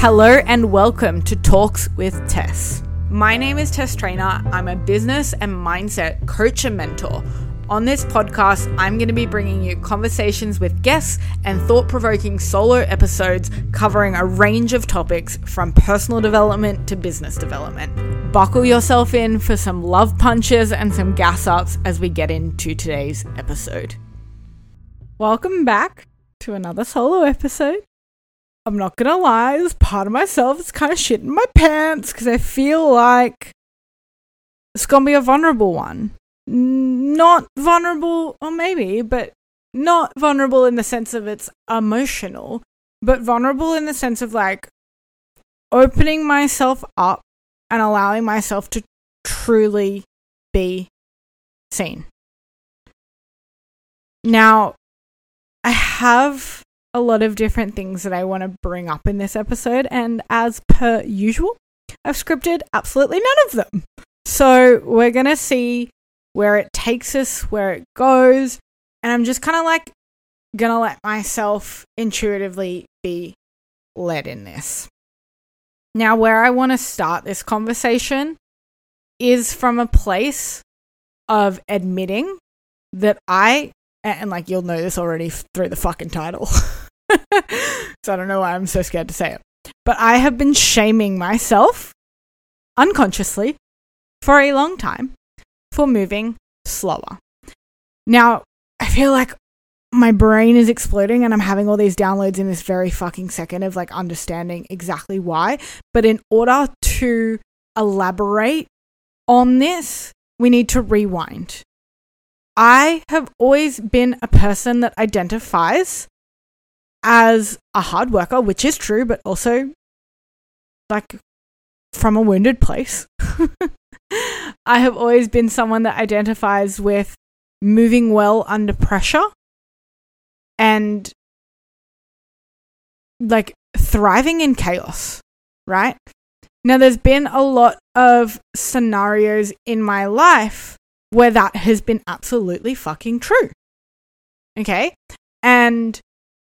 Hello and welcome to Talks with Tess. My name is Tess Trainor. I'm a business and mindset coach and mentor. On this podcast, I'm going to be bringing you conversations with guests and thought provoking solo episodes covering a range of topics from personal development to business development. Buckle yourself in for some love punches and some gas ups as we get into today's episode. Welcome back to another solo episode. I'm not gonna lie, this part of myself is kind of shitting my pants because I feel like it's gonna be a vulnerable one. Not vulnerable, or maybe, but not vulnerable in the sense of it's emotional, but vulnerable in the sense of like opening myself up and allowing myself to truly be seen. Now, I have a lot of different things that I want to bring up in this episode, and as per usual, I've scripted absolutely none of them. So we're going to see where it takes us, where it goes, and I'm just kind of like going to let myself intuitively be led in this. Now, where I want to start this conversation is from a place of admitting that I, and like you'll know this already through the fucking title. so I don't know why I'm so scared to say it. But I have been shaming myself unconsciously for a long time for moving slower. Now, I feel like my brain is exploding and I'm having all these downloads in this very fucking second of like understanding exactly why. But in order to elaborate on this, we need to rewind. I have always been a person that identifies as a hard worker, which is true, but also like from a wounded place. I have always been someone that identifies with moving well under pressure and like thriving in chaos, right? Now, there's been a lot of scenarios in my life where that has been absolutely fucking true. Okay. And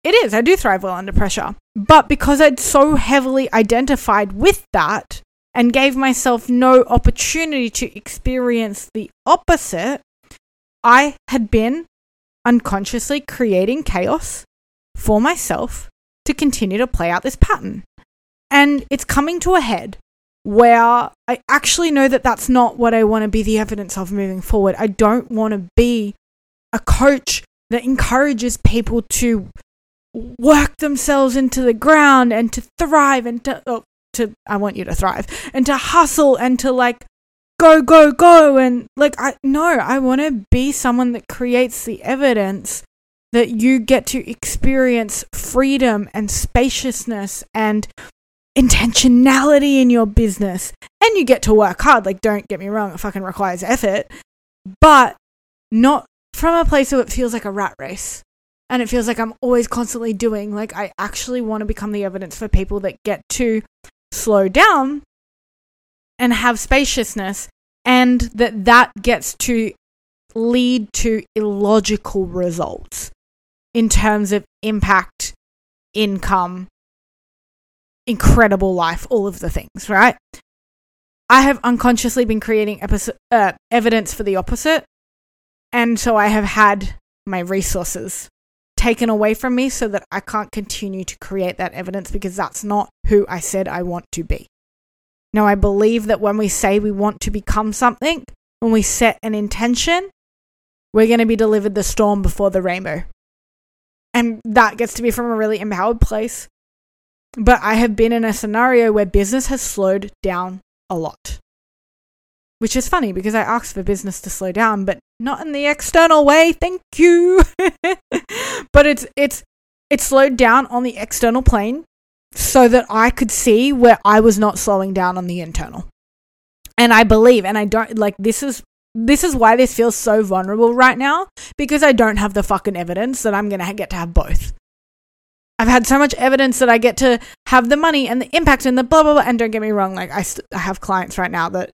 it is. I do thrive well under pressure. But because I'd so heavily identified with that and gave myself no opportunity to experience the opposite, I had been unconsciously creating chaos for myself to continue to play out this pattern. And it's coming to a head where I actually know that that's not what I want to be the evidence of moving forward. I don't want to be a coach that encourages people to work themselves into the ground and to thrive and to oh, to I want you to thrive and to hustle and to like go go go and like I no I want to be someone that creates the evidence that you get to experience freedom and spaciousness and intentionality in your business. And you get to work hard like don't get me wrong it fucking requires effort but not from a place where it feels like a rat race and it feels like I'm always constantly doing. Like, I actually want to become the evidence for people that get to slow down and have spaciousness, and that that gets to lead to illogical results in terms of impact, income, incredible life, all of the things, right? I have unconsciously been creating episode, uh, evidence for the opposite. And so I have had my resources taken away from me so that I can't continue to create that evidence because that's not who I said I want to be. Now, I believe that when we say we want to become something, when we set an intention, we're going to be delivered the storm before the rainbow. And that gets to be from a really empowered place. But I have been in a scenario where business has slowed down a lot which is funny because I asked for business to slow down, but not in the external way. Thank you. but it's it's it slowed down on the external plane so that I could see where I was not slowing down on the internal. And I believe, and I don't like this is this is why this feels so vulnerable right now because I don't have the fucking evidence that I'm gonna get to have both. I've had so much evidence that I get to have the money and the impact and the blah blah blah. And don't get me wrong, like I, st- I have clients right now that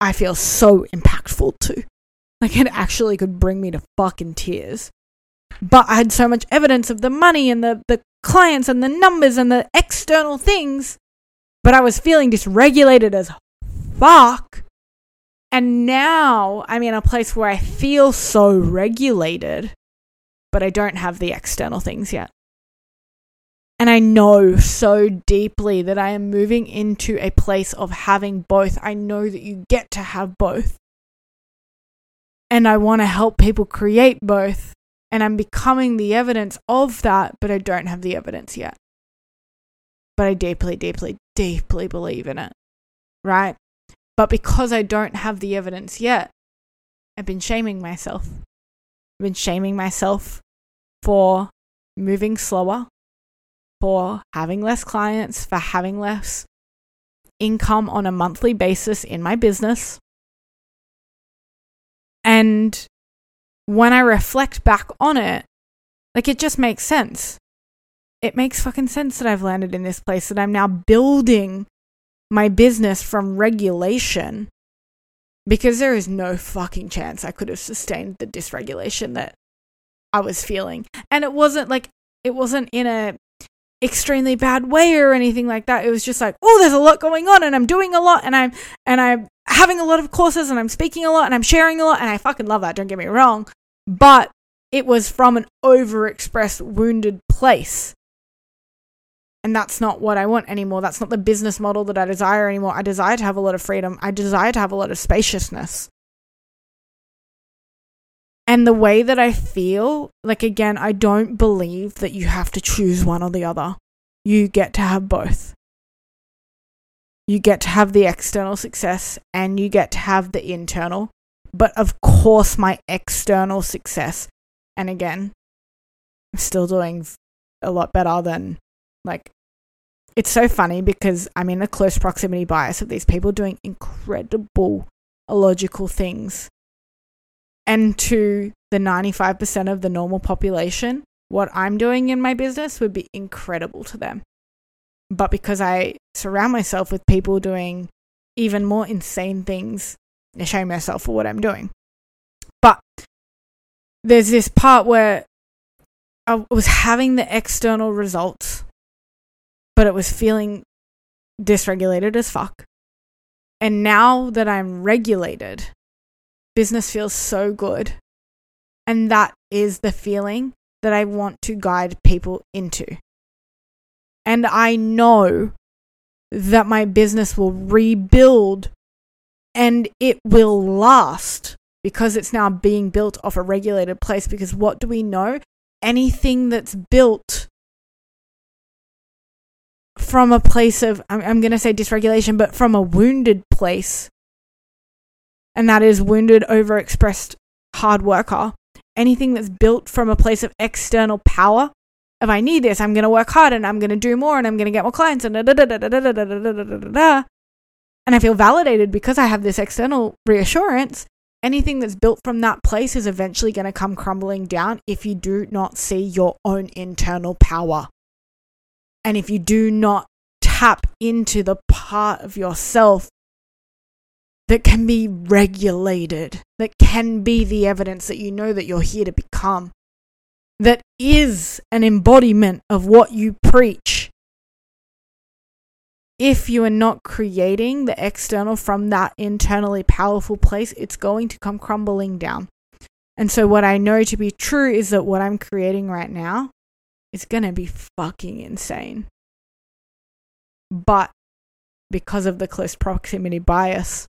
I feel so impactful to. Like it actually could bring me to fucking tears. but I had so much evidence of the money and the, the clients and the numbers and the external things, but I was feeling dysregulated as fuck. And now I'm in a place where I feel so regulated, but I don't have the external things yet. And I know so deeply that I am moving into a place of having both. I know that you get to have both. And I want to help people create both. And I'm becoming the evidence of that, but I don't have the evidence yet. But I deeply, deeply, deeply believe in it. Right? But because I don't have the evidence yet, I've been shaming myself. I've been shaming myself for moving slower, for having less clients, for having less income on a monthly basis in my business. And when I reflect back on it, like it just makes sense. It makes fucking sense that I've landed in this place, that I'm now building my business from regulation because there is no fucking chance I could have sustained the dysregulation that I was feeling. And it wasn't like, it wasn't in a extremely bad way or anything like that. It was just like, oh, there's a lot going on and I'm doing a lot and I'm and I'm having a lot of courses and I'm speaking a lot and I'm sharing a lot and I fucking love that, don't get me wrong. But it was from an overexpressed wounded place. And that's not what I want anymore. That's not the business model that I desire anymore. I desire to have a lot of freedom. I desire to have a lot of spaciousness. And the way that I feel, like again, I don't believe that you have to choose one or the other. You get to have both. You get to have the external success and you get to have the internal. But of course, my external success, and again, I'm still doing a lot better than like it's so funny because I'm in a close proximity bias of these people doing incredible illogical things and to the 95% of the normal population, what I'm doing in my business would be incredible to them. But because I surround myself with people doing even more insane things, I shame myself for what I'm doing. But there's this part where I was having the external results, but it was feeling dysregulated as fuck. And now that I'm regulated, business feels so good. And that is the feeling that I want to guide people into. And I know that my business will rebuild and it will last because it's now being built off a regulated place. Because what do we know? Anything that's built from a place of, I'm, going to say dysregulation, but from a wounded place and that is wounded, overexpressed hard worker. Anything that's built from a place of external power. If I need this, I'm going to work hard and I'm going to do more and I'm going to get more clients and da da da da da da da da da da. And I feel validated because I have this external reassurance. Anything that's built from that place is eventually going to come crumbling down if you do not see your own internal power. And if you do not tap into the part of yourself that can be regulated, that can be the evidence that you know that you're here to become, that is an embodiment of what you preach. If you are not creating the external from that internally powerful place, it's going to come crumbling down. And so, what I know to be true is that what I'm creating right now is going to be fucking insane. But because of the close proximity bias,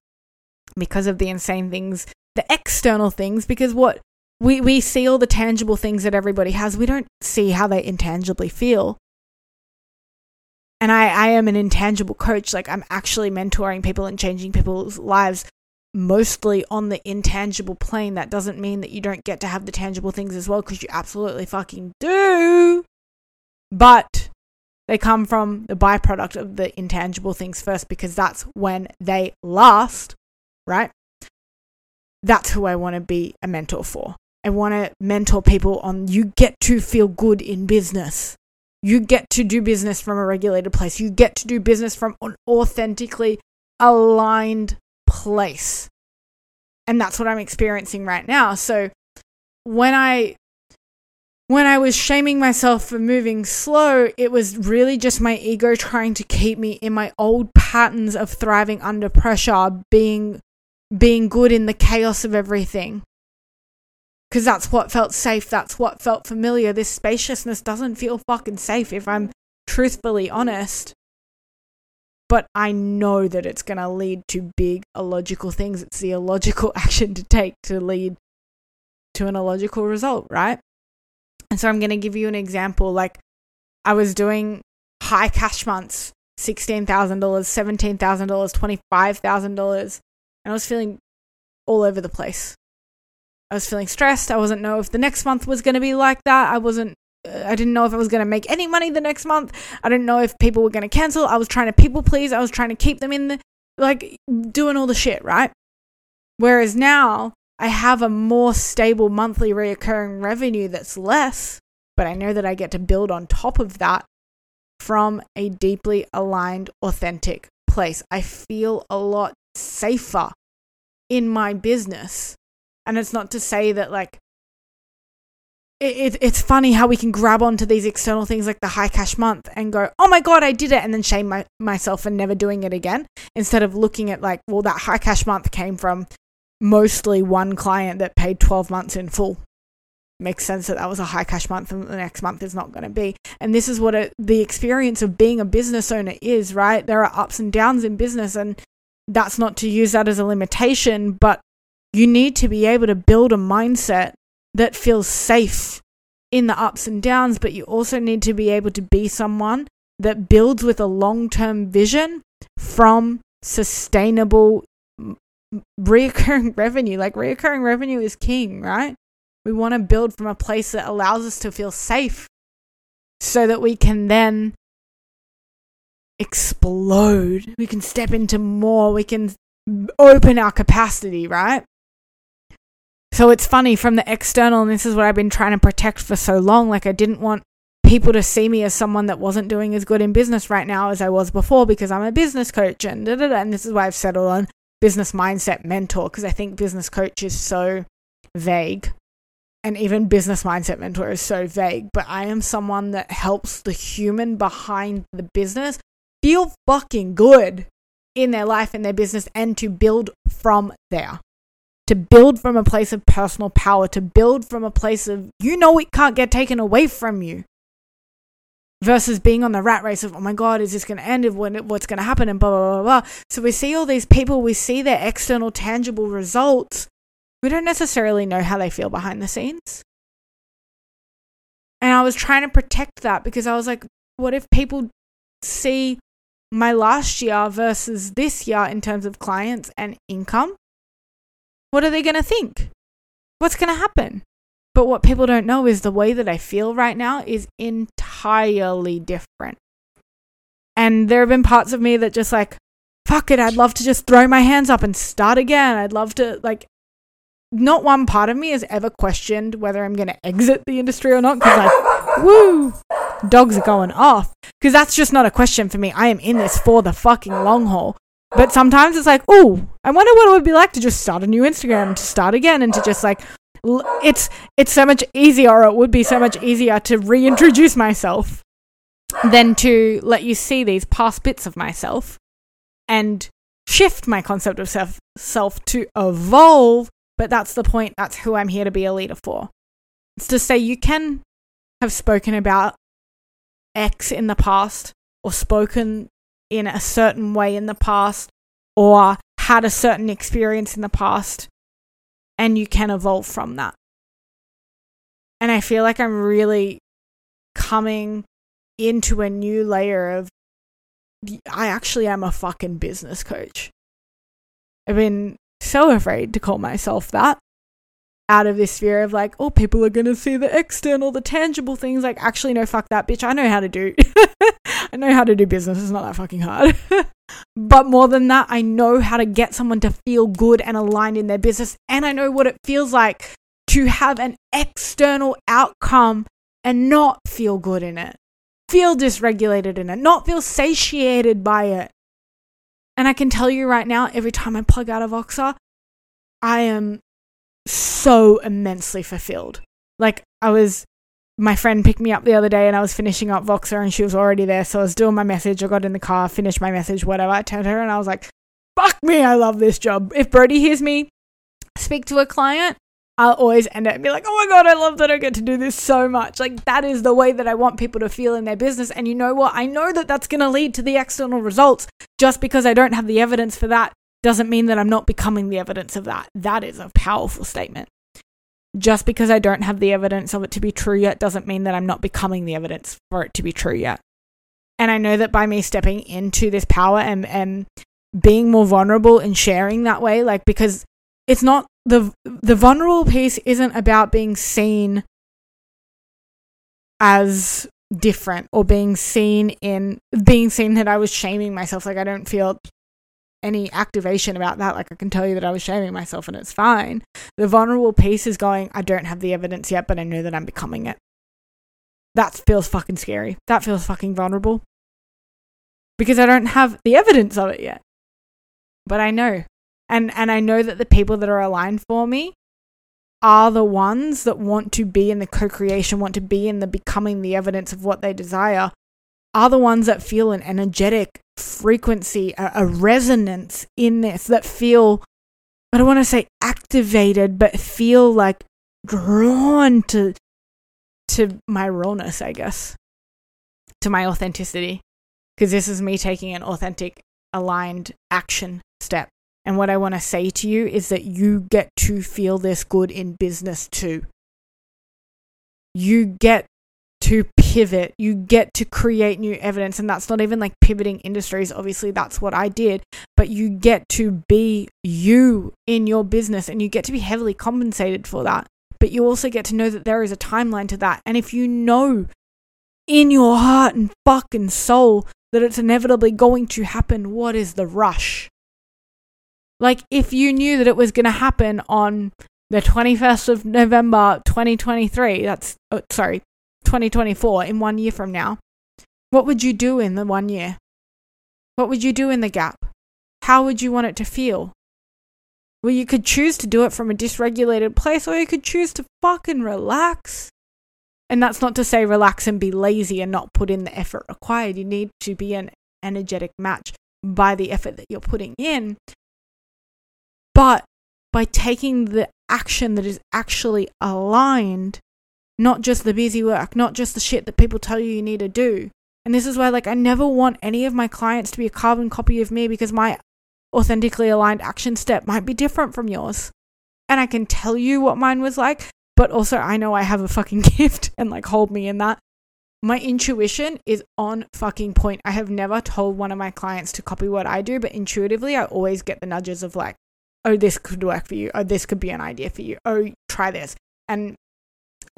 because of the insane things, the external things, because what we, we see all the tangible things that everybody has, we don't see how they intangibly feel. And I, I am an intangible coach. Like, I'm actually mentoring people and changing people's lives mostly on the intangible plane. That doesn't mean that you don't get to have the tangible things as well, because you absolutely fucking do. But they come from the byproduct of the intangible things first, because that's when they last right? That's who I want to be a mentor for. I want to mentor people on you get to feel good in business. You get to do business from a regulated place. You get to do business from an authentically aligned place. And that's what I'm experiencing right now. So when I when I was shaming myself for moving slow, it was really just my ego trying to keep me in my old patterns of thriving under pressure, being being good in the chaos of everything. Cuz that's what felt safe, that's what felt familiar. This spaciousness doesn't feel fucking safe if I'm truthfully honest. But I know that it's going to lead to big illogical things. It's the illogical action to take to lead to an illogical result, right? And so I'm going to give you an example. Like I was doing high cash months, $16,000, $17,000, $25,000, and I was feeling all over the place. I was feeling stressed. I wasn't know if the next month was going to be like that. I wasn't uh, I didn't know if I was going to make any money the next month. I didn't know if people were going to cancel. I was trying to people please. I was trying to keep them in the like doing all the shit, right? Whereas now I have a more stable monthly reoccurring revenue that's less, but I know that I get to build on top of that from a deeply aligned, authentic place. I feel a lot safer in my business. And it's not to say that, like, it, it, it's funny how we can grab onto these external things like the high cash month and go, oh my God, I did it, and then shame my, myself for never doing it again. Instead of looking at, like, well, that high cash month came from mostly one client that paid 12 months in full. Makes sense that that was a high cash month and the next month is not going to be. And this is what it, the experience of being a business owner is, right? There are ups and downs in business, and that's not to use that as a limitation, but you need to be able to build a mindset that feels safe in the ups and downs, but you also need to be able to be someone that builds with a long term vision from sustainable reoccurring revenue. Like reoccurring revenue is king, right? We want to build from a place that allows us to feel safe so that we can then explode. We can step into more. We can open our capacity, right? So it's funny from the external, and this is what I've been trying to protect for so long. Like, I didn't want people to see me as someone that wasn't doing as good in business right now as I was before because I'm a business coach and da, da, da, and this is why I've settled on business mindset mentor because I think business coach is so vague. And even business mindset mentor is so vague, but I am someone that helps the human behind the business feel fucking good in their life and their business and to build from there. To build from a place of personal power, to build from a place of, you know, it can't get taken away from you versus being on the rat race of, oh my God, is this going to end? What's going to happen? And blah, blah, blah, blah. So we see all these people, we see their external tangible results. We don't necessarily know how they feel behind the scenes. And I was trying to protect that because I was like, what if people see my last year versus this year in terms of clients and income? What are they going to think? What's going to happen? But what people don't know is the way that I feel right now is entirely different. And there have been parts of me that just like, fuck it, I'd love to just throw my hands up and start again. I'd love to, like, not one part of me has ever questioned whether I'm going to exit the industry or not because, like, woo, dogs are going off. Because that's just not a question for me. I am in this for the fucking long haul. But sometimes it's like, oh, I wonder what it would be like to just start a new Instagram, to start again, and to just like it's it's so much easier or it would be so much easier to reintroduce myself than to let you see these past bits of myself and shift my concept of self self to evolve but that's the point that's who I'm here to be a leader for it's to say you can have spoken about x in the past or spoken in a certain way in the past or had a certain experience in the past and you can evolve from that. And I feel like I'm really coming into a new layer of I actually am a fucking business coach. I've been so afraid to call myself that out of this fear of like, oh, people are gonna see the external, the tangible things. Like, actually, no, fuck that, bitch. I know how to do. I know how to do business. It's not that fucking hard. but more than that, I know how to get someone to feel good and aligned in their business, and I know what it feels like to have an external outcome and not feel good in it, feel dysregulated in it, not feel satiated by it. And I can tell you right now, every time I plug out of Voxer, I am so immensely fulfilled. Like I was my friend picked me up the other day and I was finishing up Voxer and she was already there. So I was doing my message. I got in the car, finished my message, whatever. I turned her and I was like, fuck me, I love this job. If Brody hears me speak to a client, I'll always end up and be like, oh my God, I love that I get to do this so much. Like, that is the way that I want people to feel in their business. And you know what? I know that that's going to lead to the external results. Just because I don't have the evidence for that doesn't mean that I'm not becoming the evidence of that. That is a powerful statement. Just because I don't have the evidence of it to be true yet doesn't mean that I'm not becoming the evidence for it to be true yet. And I know that by me stepping into this power and, and being more vulnerable and sharing that way, like, because it's not the the vulnerable piece isn't about being seen as different or being seen in being seen that I was shaming myself like I don't feel any activation about that like I can tell you that I was shaming myself and it's fine. The vulnerable piece is going I don't have the evidence yet but I know that I'm becoming it. That feels fucking scary. That feels fucking vulnerable. Because I don't have the evidence of it yet. But I know. And and I know that the people that are aligned for me are the ones that want to be in the co-creation, want to be in the becoming the evidence of what they desire, are the ones that feel an energetic frequency, a, a resonance in this, that feel I don't want to say activated, but feel like drawn to to my rawness, I guess. To my authenticity. Because this is me taking an authentic, aligned action step. And what I want to say to you is that you get to feel this good in business too. You get to pivot, you get to create new evidence. And that's not even like pivoting industries. Obviously, that's what I did. But you get to be you in your business and you get to be heavily compensated for that. But you also get to know that there is a timeline to that. And if you know in your heart and fucking soul that it's inevitably going to happen, what is the rush? Like, if you knew that it was going to happen on the 21st of November 2023, that's, oh, sorry, 2024, in one year from now, what would you do in the one year? What would you do in the gap? How would you want it to feel? Well, you could choose to do it from a dysregulated place, or you could choose to fucking relax. And that's not to say relax and be lazy and not put in the effort required. You need to be an energetic match by the effort that you're putting in. But by taking the action that is actually aligned, not just the busy work, not just the shit that people tell you you need to do. And this is why, like, I never want any of my clients to be a carbon copy of me because my authentically aligned action step might be different from yours. And I can tell you what mine was like, but also I know I have a fucking gift and like hold me in that. My intuition is on fucking point. I have never told one of my clients to copy what I do, but intuitively I always get the nudges of like, oh, this could work for you. Oh, this could be an idea for you. Oh, try this. And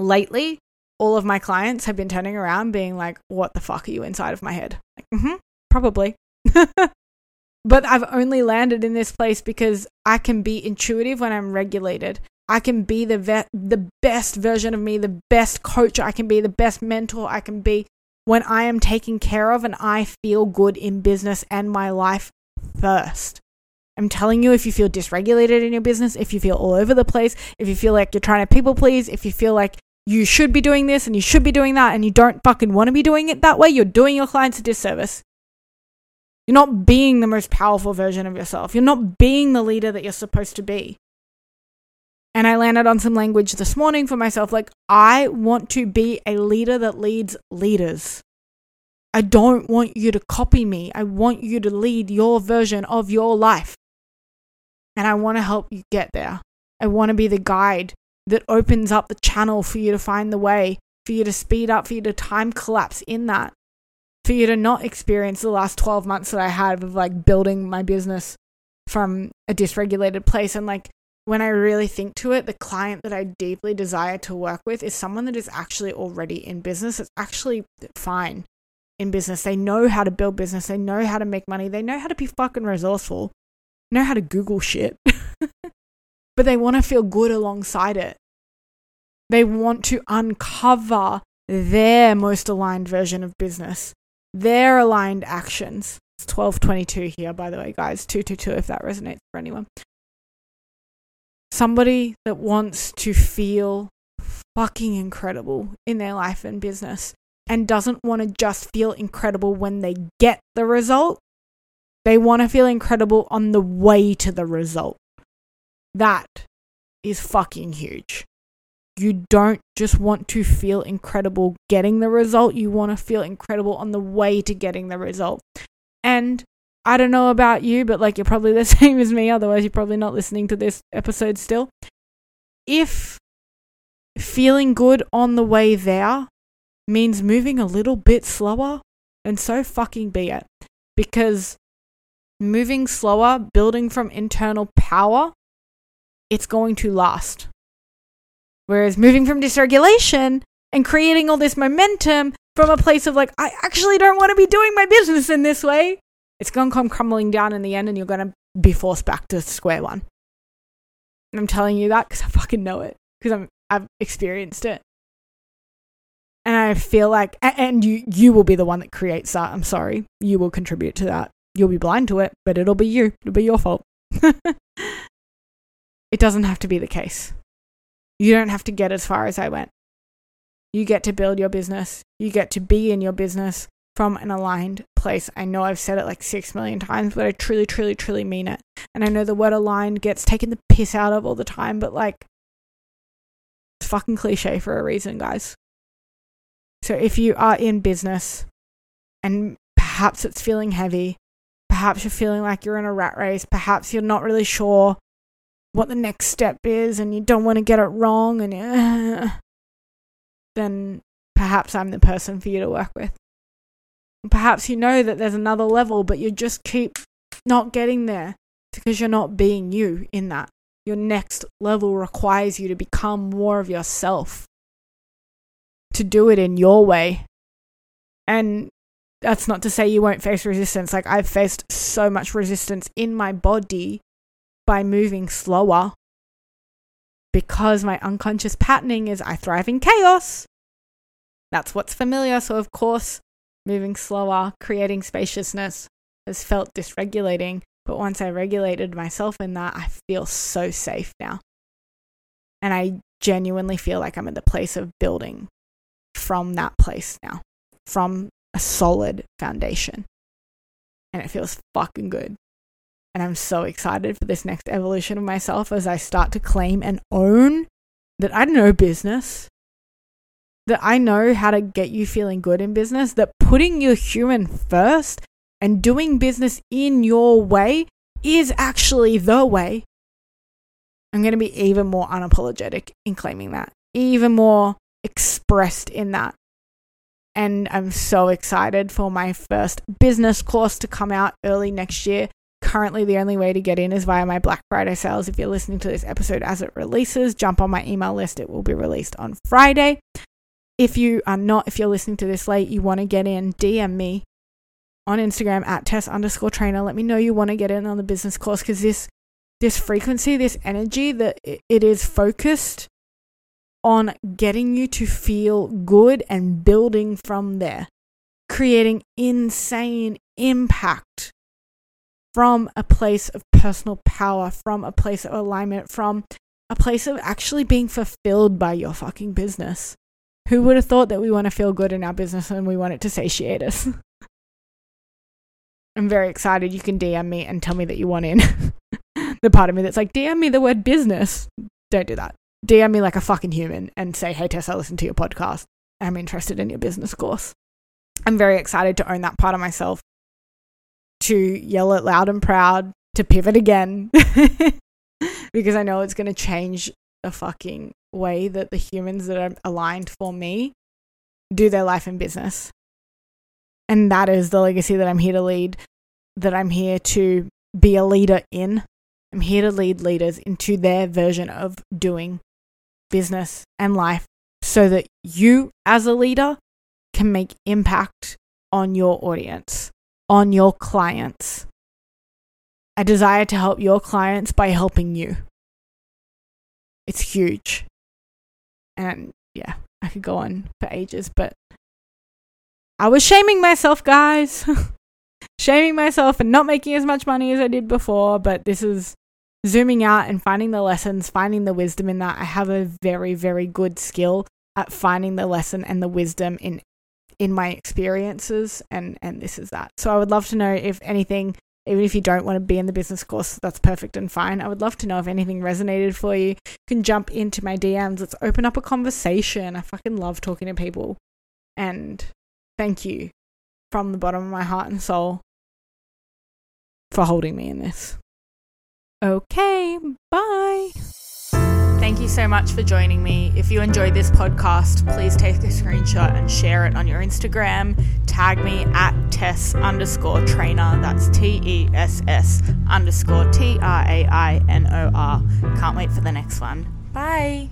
lately, all of my clients have been turning around being like, what the fuck are you inside of my head? Like, mm-hmm, probably. but I've only landed in this place because I can be intuitive when I'm regulated. I can be the vet, the best version of me, the best coach I can be, the best mentor I can be when I am taken care of and I feel good in business and my life first. I'm telling you, if you feel dysregulated in your business, if you feel all over the place, if you feel like you're trying to people please, if you feel like you should be doing this and you should be doing that and you don't fucking want to be doing it that way, you're doing your clients a disservice. You're not being the most powerful version of yourself. You're not being the leader that you're supposed to be. And I landed on some language this morning for myself like, I want to be a leader that leads leaders. I don't want you to copy me. I want you to lead your version of your life. And I want to help you get there. I want to be the guide that opens up the channel for you to find the way, for you to speed up, for you to time collapse in that, for you to not experience the last 12 months that I had of like building my business from a dysregulated place. And like when I really think to it, the client that I deeply desire to work with is someone that is actually already in business. It's actually fine in business. They know how to build business, they know how to make money, they know how to be fucking resourceful know how to Google shit, but they want to feel good alongside it. They want to uncover their most aligned version of business, their aligned actions. It's 1222 here, by the way, guys. 222 if that resonates for anyone. Somebody that wants to feel fucking incredible in their life and business and doesn't want to just feel incredible when they get the result. They want to feel incredible on the way to the result. That is fucking huge. You don't just want to feel incredible getting the result, you want to feel incredible on the way to getting the result. And I don't know about you, but like you're probably the same as me, otherwise, you're probably not listening to this episode still. If feeling good on the way there means moving a little bit slower, then so fucking be it. Because moving slower, building from internal power, it's going to last. Whereas moving from dysregulation and creating all this momentum from a place of like, I actually don't want to be doing my business in this way, it's going to come crumbling down in the end and you're going to be forced back to square one. And I'm telling you that because I fucking know it because I've experienced it. And I feel like and you you will be the one that creates that. I'm sorry. You will contribute to that. You'll be blind to it, but it'll be you. It'll be your fault. it doesn't have to be the case. You don't have to get as far as I went. You get to build your business. You get to be in your business from an aligned place. I know I've said it like six million times, but I truly, truly, truly mean it. And I know the word aligned gets taken the piss out of all the time, but like, it's fucking cliche for a reason, guys. So if you are in business and perhaps it's feeling heavy, perhaps you're feeling like you're in a rat race, perhaps you're not really sure what the next step is and you don't want to get it wrong and uh, then perhaps I'm the person for you to work with. Perhaps you know that there's another level, but you just keep not getting there because you're not being you in that. Your next level requires you to become more of yourself, to do it in your way. And that's not to say you won't face resistance. Like, I've faced so much resistance in my body by moving slower because my unconscious patterning is I thrive in chaos. That's what's familiar. So, of course, moving slower, creating spaciousness has felt dysregulating. But once I regulated myself in that, I feel so safe now. And I genuinely feel like I'm in the place of building from that place now, from a solid foundation. And it feels fucking good. And I'm so excited for this next evolution of myself as I start to claim and own that I know business, that I know how to get you feeling good in business, that putting your human first and doing business in your way is actually the way. I'm going to be even more unapologetic in claiming that, even more expressed in that. And I'm so excited for my first business course to come out early next year. Currently, the only way to get in is via my Black Friday sales. If you're listening to this episode as it releases, jump on my email list. It will be released on Friday. If you are not, if you're listening to this late, you want to get in, DM me on Instagram at Tess underscore trainor. Let me know you want to get in on the business course because this this frequency, this energy that it is focused on getting you to feel good and building from there, creating insane impact from a place of personal power, from a place of alignment, from a place of actually being fulfilled by your fucking business. Who would have thought that we want to feel good in our business and we want it to satiate us? I'm very excited. You can DM me and tell me that you want in. the part of me that's like, DM me the word business. Don't do that. DM me like a fucking human and say, hey, Tess, I listened to your podcast. I'm interested in your business course. I'm very excited to own that part of myself, to yell it loud and proud, to pivot again, because I know it's going to change the fucking way that the humans that are aligned for me do their life and business. And that is the legacy that I'm here to lead, that I'm here to be a leader in. I'm here to lead leaders into their version of doing business and life so that you, as a leader, can make impact on your audience, on your clients. I desire to help your clients by helping you. It's huge. And yeah, I could go on for ages, but I was shaming myself, guys. shaming myself and not making as much money as I did before, but this is zooming out and finding the lessons, finding the wisdom in that. I have a very, very good skill at finding the lesson and the wisdom in in my experiences and and this is that. So I would love to know if anything even if you don't want to be in the business course, that's perfect and fine. I would love to know if anything resonated for you. You can jump into my DMs. Let's open up a conversation. I fucking love talking to people. And thank you from the bottom of my heart and soul for holding me in this. Okay, bye. Thank you so much for joining me. If you enjoyed this podcast, please take a screenshot and share it on your Instagram. Tag me at Tess underscore trainor. That's T E S S underscore T R A I N O R. Can't wait for the next one. Bye.